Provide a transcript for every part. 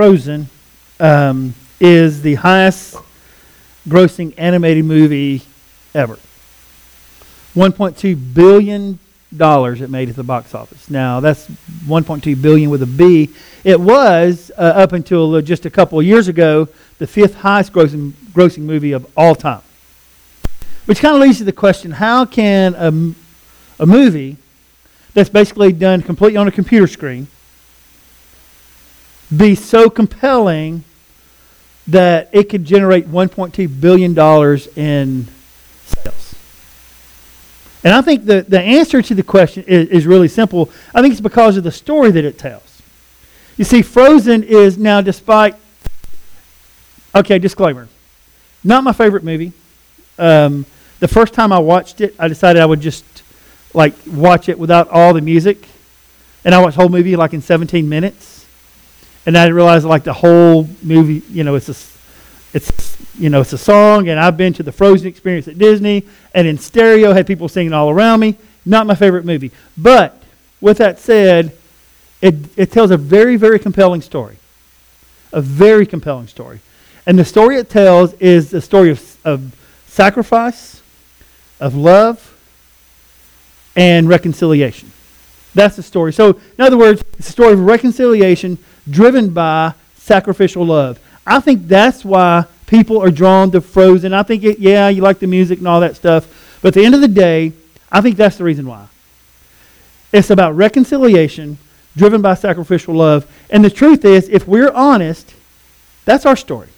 Frozen um, is the highest grossing animated movie ever. $1.2 billion it made at the box office. Now, that's 1.2 billion with a B. It was, uh, up until uh, just a couple of years ago, the fifth highest grossing, grossing movie of all time. Which kind of leads to the question how can a, a movie that's basically done completely on a computer screen be so compelling that it could generate $1.2 billion in sales? And I think the, the answer to the question is, is really simple. I think it's because of the story that it tells. You see, Frozen is now, despite, okay, disclaimer, not my favorite movie. Um, the first time I watched it, I decided I would just like watch it without all the music, and I watched the whole movie like in 17 minutes, and I realized like the whole movie, you know, it's a, it's you know, it's a song, and I've been to the Frozen experience at Disney, and in stereo had people singing all around me. Not my favorite movie, but with that said, it it tells a very very compelling story, a very compelling story, and the story it tells is the story of, of sacrifice of love and reconciliation. That's the story. So, in other words, it's a story of reconciliation driven by sacrificial love. I think that's why people are drawn to Frozen. I think, it, yeah, you like the music and all that stuff. But at the end of the day, I think that's the reason why. It's about reconciliation driven by sacrificial love. And the truth is, if we're honest, that's our story.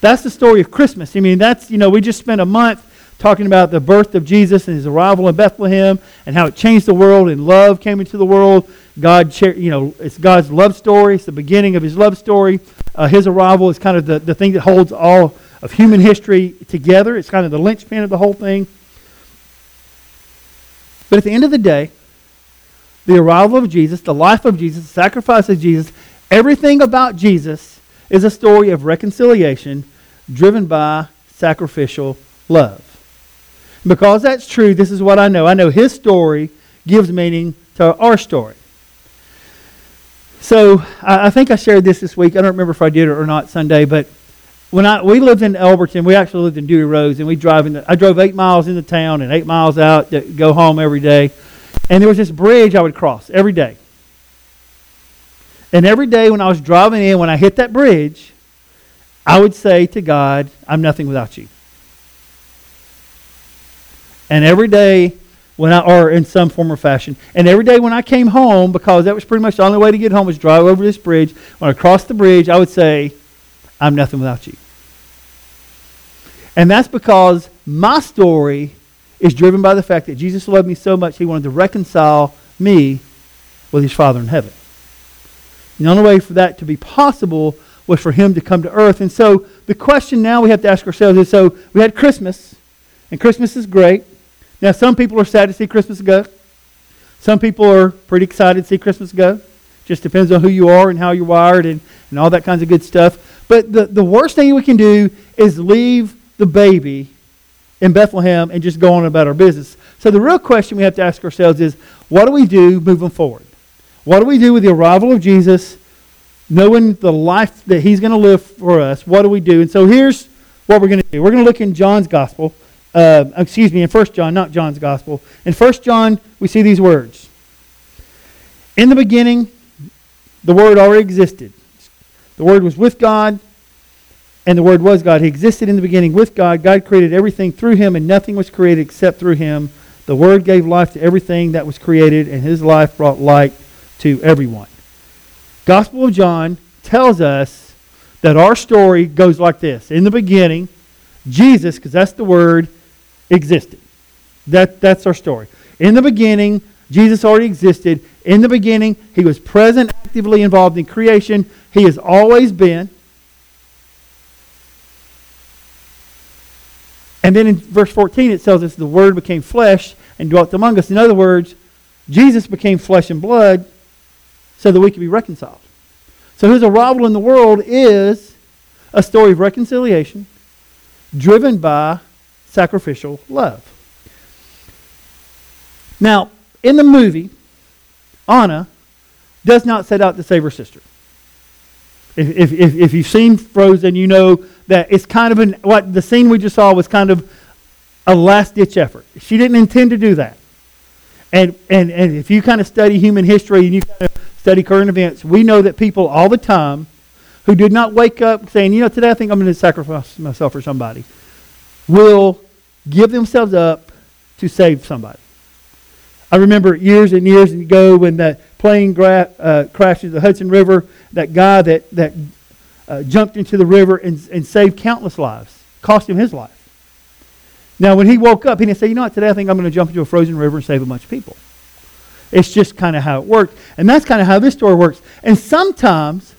That's the story of Christmas. I mean, that's, you know, we just spent a month talking about the birth of Jesus and his arrival in Bethlehem and how it changed the world and love came into the world. God, you know, it's God's love story. It's the beginning of his love story. Uh, his arrival is kind of the, the thing that holds all of human history together. It's kind of the linchpin of the whole thing. But at the end of the day, the arrival of Jesus, the life of Jesus, the sacrifice of Jesus, everything about Jesus is a story of reconciliation driven by sacrificial love. Because that's true, this is what I know. I know his story gives meaning to our story. So I, I think I shared this this week. I don't remember if I did it or not Sunday, but when I we lived in Elberton, we actually lived in Dewy Rose, and we drive in. The, I drove eight miles into town and eight miles out to go home every day, and there was this bridge I would cross every day. And every day when I was driving in, when I hit that bridge, I would say to God, "I'm nothing without you." And every day when I, or in some form or fashion, and every day when I came home, because that was pretty much the only way to get home was drive over this bridge. When I crossed the bridge, I would say, I'm nothing without you. And that's because my story is driven by the fact that Jesus loved me so much, he wanted to reconcile me with his Father in heaven. And the only way for that to be possible was for him to come to earth. And so the question now we have to ask ourselves is so we had Christmas, and Christmas is great. Now, some people are sad to see Christmas go. Some people are pretty excited to see Christmas go. Just depends on who you are and how you're wired and, and all that kinds of good stuff. But the, the worst thing we can do is leave the baby in Bethlehem and just go on about our business. So the real question we have to ask ourselves is what do we do moving forward? What do we do with the arrival of Jesus, knowing the life that he's going to live for us? What do we do? And so here's what we're going to do. We're going to look in John's gospel uh, excuse me, in 1 John, not John's gospel. In 1 John, we see these words. In the beginning, the Word already existed. The Word was with God, and the Word was God. He existed in the beginning with God. God created everything through him, and nothing was created except through him. The Word gave life to everything that was created, and his life brought light to everyone. Gospel of John tells us that our story goes like this. In the beginning, Jesus, because that's the Word, existed. That, that's our story. In the beginning, Jesus already existed. In the beginning, he was present, actively involved in creation. He has always been. And then in verse 14, it tells us the Word became flesh and dwelt among us. In other words, Jesus became flesh and blood so that we could be reconciled. So his arrival in the world is a story of reconciliation driven by sacrificial love. Now, in the movie, Anna does not set out to save her sister. If, if, if, you've seen Frozen, you know that it's kind of an, what the scene we just saw was kind of a last ditch effort. She didn't intend to do that. And, and, and if you kind of study human history and you kind of study current events, we know that people all the time who did not wake up saying, you know, today I think I'm going to sacrifice myself for somebody, will give themselves up to save somebody. I remember years and years ago when that plane gra- uh, crashed into the Hudson River, that guy that, that uh, jumped into the river and, and saved countless lives, cost him his life. Now, when he woke up, he didn't say, you know what, today I think I'm going to jump into a frozen river and save a bunch of people. It's just kind of how it worked. And that's kind of how this story works. And sometimes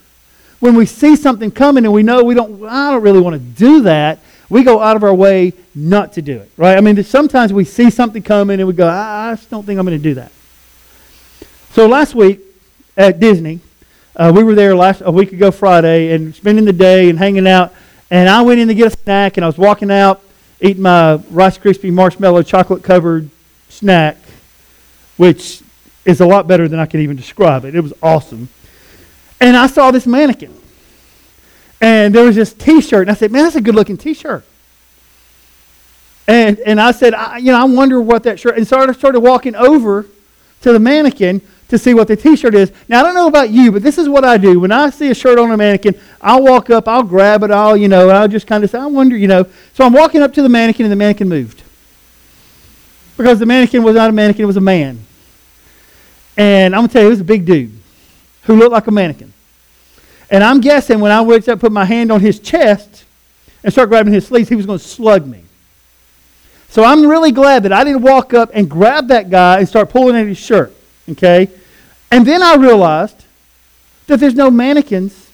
when we see something coming and we know we don't, I don't really want to do that, we go out of our way not to do it, right? I mean, sometimes we see something coming and we go, I just don't think I'm going to do that. So last week at Disney, uh, we were there last a week ago Friday and spending the day and hanging out. And I went in to get a snack and I was walking out eating my Rice Krispie marshmallow chocolate covered snack, which is a lot better than I can even describe it. It was awesome. And I saw this mannequin. And there was this T-shirt, and I said, "Man, that's a good-looking T-shirt." And and I said, I, "You know, I wonder what that shirt." And so I started walking over to the mannequin to see what the T-shirt is. Now I don't know about you, but this is what I do when I see a shirt on a mannequin. I'll walk up, I'll grab it, I'll you know, I'll just kind of say, "I wonder," you know. So I'm walking up to the mannequin, and the mannequin moved because the mannequin was not a mannequin; it was a man. And I'm gonna tell you, it was a big dude who looked like a mannequin. And I'm guessing when I went up, put my hand on his chest and start grabbing his sleeves, he was going to slug me. So I'm really glad that I didn't walk up and grab that guy and start pulling at his shirt. Okay? And then I realized that there's no mannequins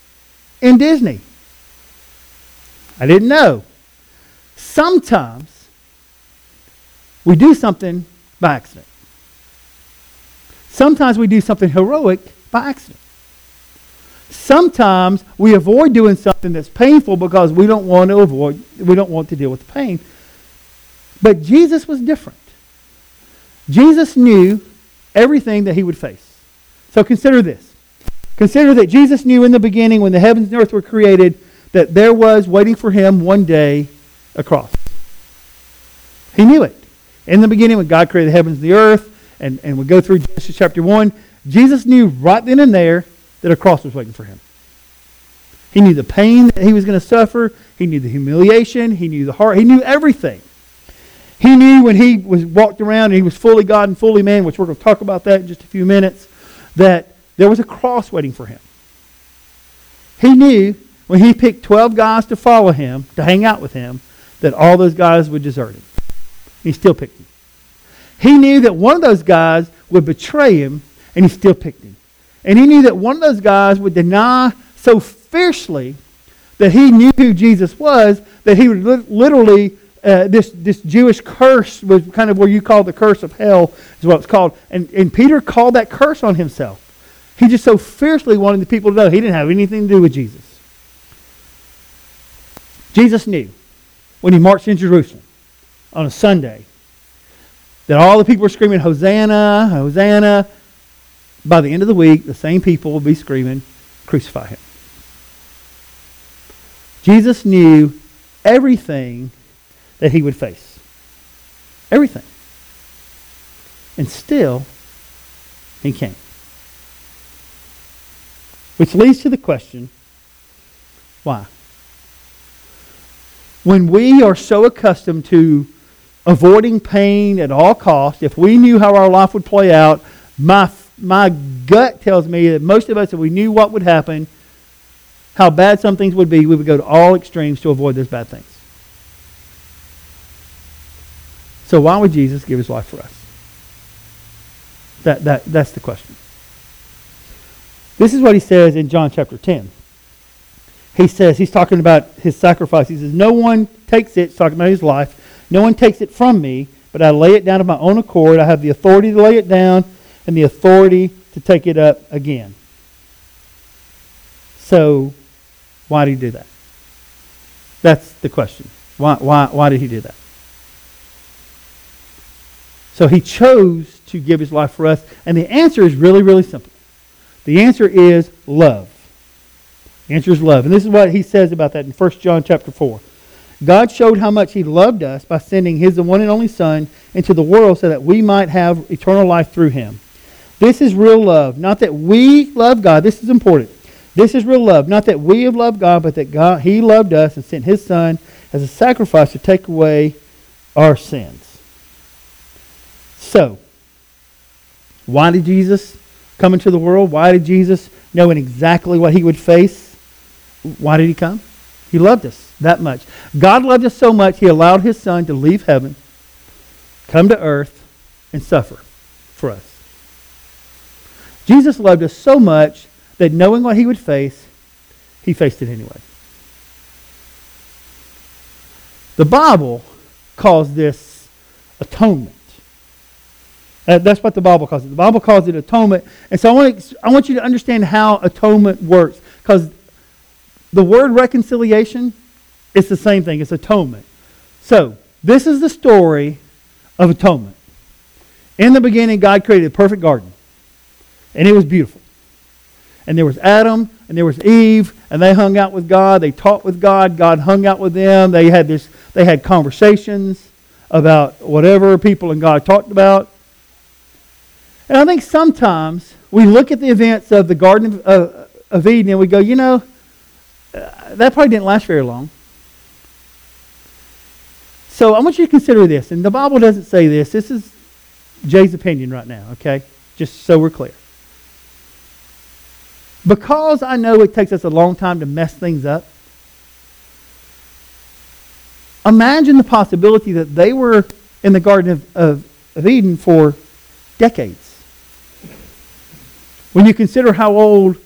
in Disney. I didn't know. Sometimes we do something by accident. Sometimes we do something heroic by accident. Sometimes we avoid doing something that's painful because we don't want to avoid, we don't want to deal with the pain. But Jesus was different. Jesus knew everything that he would face. So consider this. Consider that Jesus knew in the beginning when the heavens and earth were created that there was waiting for him one day a cross. He knew it. In the beginning when God created the heavens and the earth, and, and we go through Genesis chapter 1, Jesus knew right then and there that a cross was waiting for him. He knew the pain that he was going to suffer. He knew the humiliation. He knew the heart. He knew everything. He knew when he was walked around and he was fully God and fully man, which we're going to talk about that in just a few minutes, that there was a cross waiting for him. He knew when he picked 12 guys to follow him, to hang out with him, that all those guys would desert him. He still picked him. He knew that one of those guys would betray him, and he still picked him. And he knew that one of those guys would deny so fiercely that he knew who Jesus was that he would li- literally, uh, this, this Jewish curse was kind of where you call the curse of hell, is what it's called. And, and Peter called that curse on himself. He just so fiercely wanted the people to know he didn't have anything to do with Jesus. Jesus knew when he marched in Jerusalem on a Sunday that all the people were screaming, Hosanna, Hosanna by the end of the week, the same people will be screaming, Crucify him. Jesus knew everything that he would face. Everything. And still, he came. Which leads to the question why? When we are so accustomed to avoiding pain at all costs, if we knew how our life would play out, my my gut tells me that most of us, if we knew what would happen, how bad some things would be, we would go to all extremes to avoid those bad things. So why would Jesus give his life for us? That, that, that's the question. This is what he says in John chapter 10. He says, he's talking about his sacrifice. He says, No one takes it, talking about his life, no one takes it from me, but I lay it down of my own accord. I have the authority to lay it down and the authority to take it up again. So, why did he do that? That's the question. Why, why, why did he do that? So he chose to give his life for us? And the answer is really, really simple. The answer is love. The answer is love. And this is what he says about that in 1 John chapter 4. God showed how much he loved us by sending his one and only Son into the world so that we might have eternal life through him. This is real love. Not that we love God. This is important. This is real love. Not that we have loved God, but that God, he loved us and sent his Son as a sacrifice to take away our sins. So, why did Jesus come into the world? Why did Jesus, knowing exactly what he would face, why did he come? He loved us that much. God loved us so much, he allowed his son to leave heaven, come to earth, and suffer for us. Jesus loved us so much that knowing what he would face, he faced it anyway. The Bible calls this atonement. Uh, that's what the Bible calls it. The Bible calls it atonement. And so I want, to, I want you to understand how atonement works. Because the word reconciliation is the same thing. It's atonement. So this is the story of atonement. In the beginning, God created a perfect garden. And it was beautiful. And there was Adam and there was Eve, and they hung out with God. They talked with God. God hung out with them. They had this. They had conversations about whatever people and God talked about. And I think sometimes we look at the events of the Garden of, of Eden and we go, you know, uh, that probably didn't last very long. So I want you to consider this. And the Bible doesn't say this. This is Jay's opinion right now, okay? Just so we're clear. Because I know it takes us a long time to mess things up, imagine the possibility that they were in the Garden of, of, of Eden for decades. When you consider how old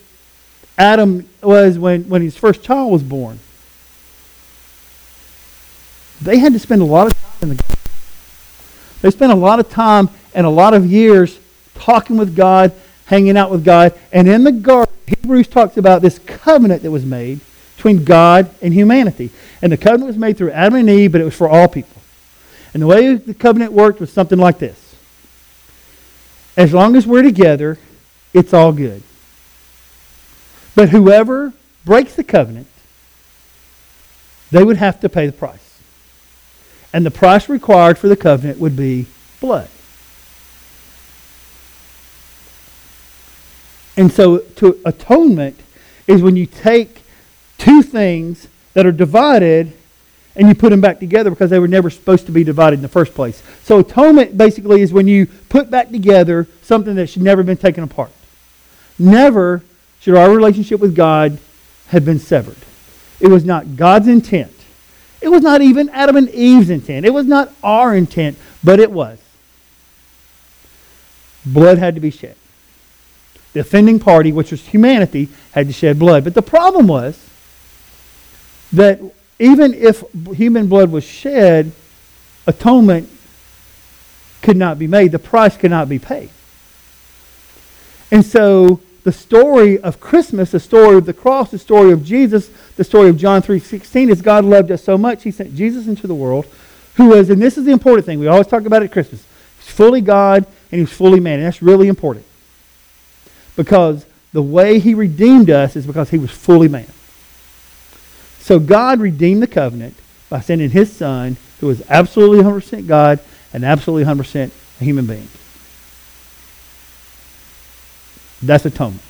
Adam was when, when his first child was born, they had to spend a lot of time in the garden. They spent a lot of time and a lot of years talking with God, hanging out with God. And in the garden, Hebrews talks about this covenant that was made between God and humanity. And the covenant was made through Adam and Eve, but it was for all people. And the way the covenant worked was something like this. As long as we're together, it's all good. But whoever breaks the covenant, they would have to pay the price. And the price required for the covenant would be blood. And so to atonement is when you take two things that are divided and you put them back together because they were never supposed to be divided in the first place. So atonement basically is when you put back together something that should never been taken apart. Never should our relationship with God have been severed. It was not God's intent. It was not even Adam and Eve's intent. It was not our intent, but it was. Blood had to be shed. The offending party, which was humanity, had to shed blood. But the problem was that even if human blood was shed, atonement could not be made. The price could not be paid. And so the story of Christmas, the story of the cross, the story of Jesus, the story of John 3.16 is God loved us so much, he sent Jesus into the world, who was, and this is the important thing, we always talk about it at Christmas, he's fully God and he was fully man, and that's really important. Because the way he redeemed us is because he was fully man. So God redeemed the covenant by sending his son, who was absolutely 100% God and absolutely 100% a human being. That's atonement.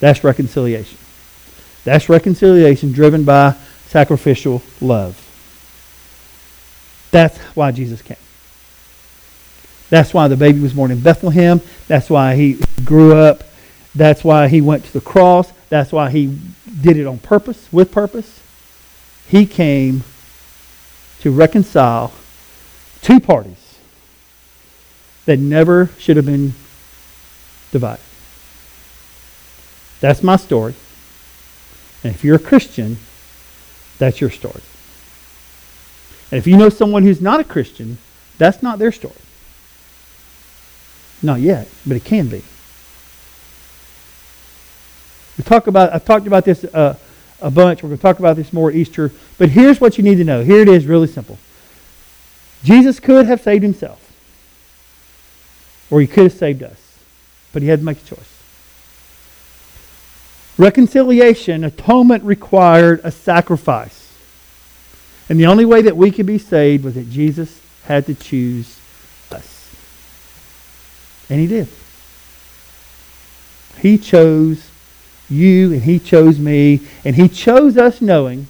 That's reconciliation. That's reconciliation driven by sacrificial love. That's why Jesus came. That's why the baby was born in Bethlehem. That's why he grew up. That's why he went to the cross. That's why he did it on purpose, with purpose. He came to reconcile two parties that never should have been divided. That's my story. And if you're a Christian, that's your story. And if you know someone who's not a Christian, that's not their story. Not yet, but it can be. We talk about. I've talked about this uh, a bunch. We're going to talk about this more Easter. But here's what you need to know. Here it is, really simple. Jesus could have saved himself. or he could have saved us. But he had to make a choice. Reconciliation, atonement required a sacrifice. And the only way that we could be saved was that Jesus had to choose us. And he did. He chose you and he chose me. And he chose us knowing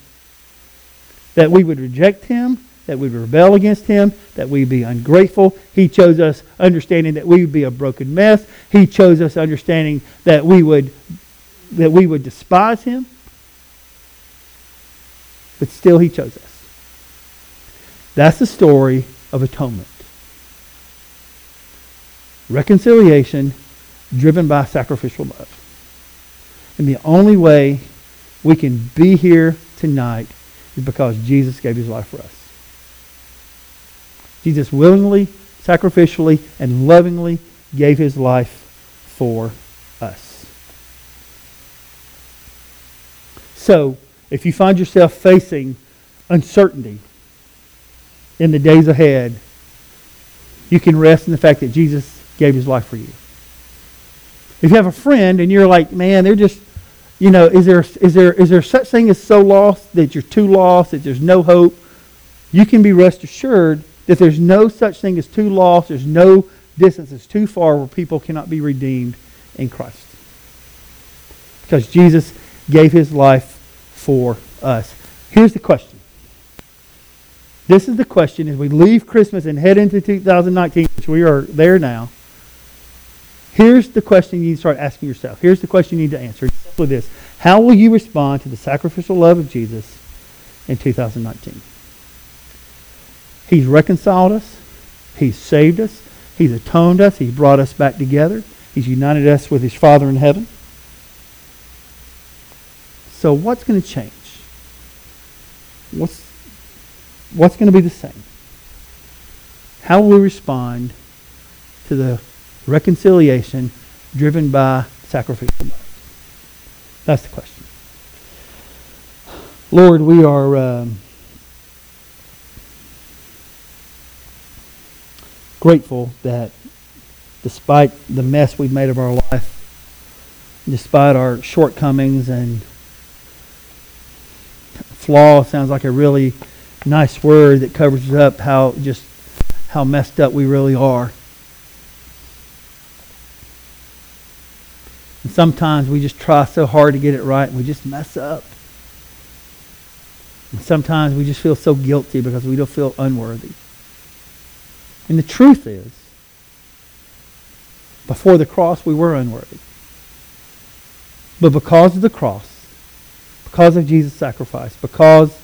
that we would reject him, that we would rebel against him, that we'd be ungrateful. He chose us understanding that we would be a broken mess. He chose us understanding that we would that we would despise him. But still he chose us. That's the story of atonement. Reconciliation driven by sacrificial love. And the only way we can be here tonight is because Jesus gave his life for us. Jesus willingly, sacrificially, and lovingly gave his life for us. So, if you find yourself facing uncertainty in the days ahead, you can rest in the fact that Jesus gave his life for you. If you have a friend and you're like, man, they're just, you know, is there, is there, is there such thing as so lost that you're too lost, that there's no hope? You can be rest assured that there's no such thing as too lost. There's no distance that's too far where people cannot be redeemed in Christ. Because Jesus gave his life for us. Here's the question. This is the question as we leave Christmas and head into 2019, which we are there now. Here's the question you need to start asking yourself. Here's the question you need to answer. Simply this. How will you respond to the sacrificial love of Jesus in 2019? He's reconciled us. He's saved us. He's atoned us. He's brought us back together. He's united us with his Father in heaven. So what's going to change? What's, what's going to be the same? How will we respond to the reconciliation driven by sacrificial love? That's the question. Lord, we are um, grateful that despite the mess we've made of our life, despite our shortcomings and flaw sounds like a really nice word that covers up how just how messed up we really are. And sometimes we just try so hard to get it right and we just mess up. And sometimes we just feel so guilty because we don't feel unworthy. And the truth is, before the cross, we were unworthy. But because of the cross, because of Jesus' sacrifice, because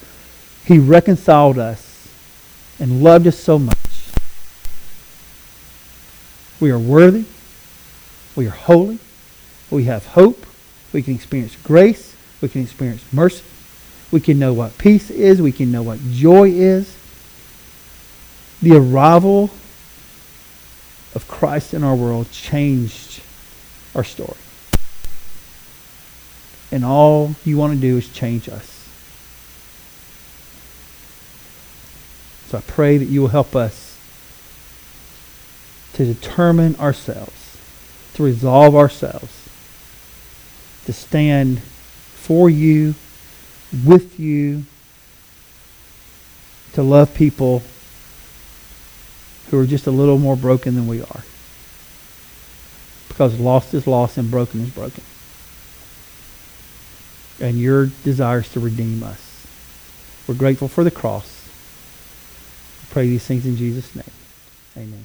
he reconciled us and loved us so much, we are worthy, we are holy, we have hope, we can experience grace, we can experience mercy, we can know what peace is, we can know what joy is. The arrival of Christ in our world changed our story. And all you want to do is change us. So I pray that you will help us to determine ourselves, to resolve ourselves, to stand for you, with you, to love people who are just a little more broken than we are. Because lost is lost and broken is broken. And your desire is to redeem us. We're grateful for the cross. We pray these things in Jesus' name. Amen.